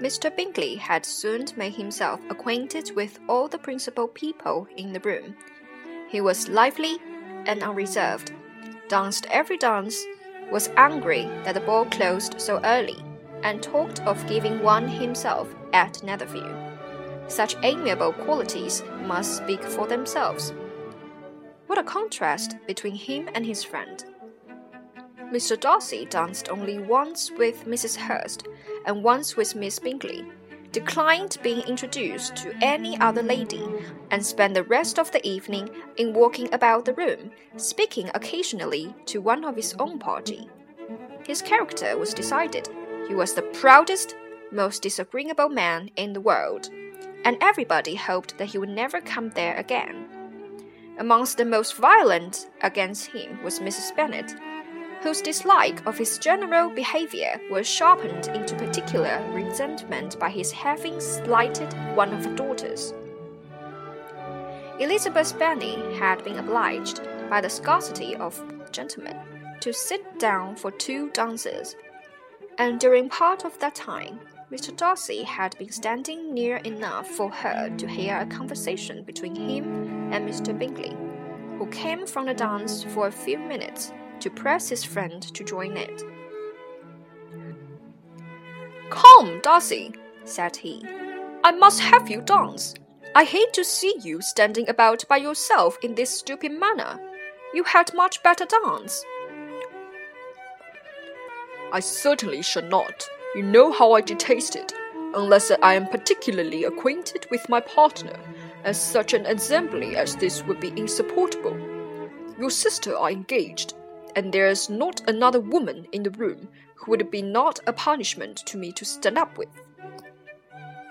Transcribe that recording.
Mr. Bingley had soon made himself acquainted with all the principal people in the room. He was lively and unreserved, danced every dance, was angry that the ball closed so early, and talked of giving one himself at Netherfield. Such amiable qualities must speak for themselves. What a contrast between him and his friend! Mr. Darcy danced only once with Mrs. Hurst and once with Miss Bingley, declined being introduced to any other lady, and spent the rest of the evening in walking about the room, speaking occasionally to one of his own party. His character was decided. He was the proudest, most disagreeable man in the world, and everybody hoped that he would never come there again. Amongst the most violent against him was Mrs. Bennet whose dislike of his general behavior was sharpened into particular resentment by his having slighted one of her daughters. Elizabeth Bennet had been obliged, by the scarcity of gentlemen, to sit down for two dances, and during part of that time, Mr. Darcy had been standing near enough for her to hear a conversation between him and Mr. Bingley, who came from the dance for a few minutes to press his friend to join it. Come, Darcy, said he. I must have you dance. I hate to see you standing about by yourself in this stupid manner. You had much better dance. I certainly shall not. You know how I detest it, unless I am particularly acquainted with my partner, and such an assembly as this would be insupportable. Your sister are engaged, and there's not another woman in the room who would be not a punishment to me to stand up with.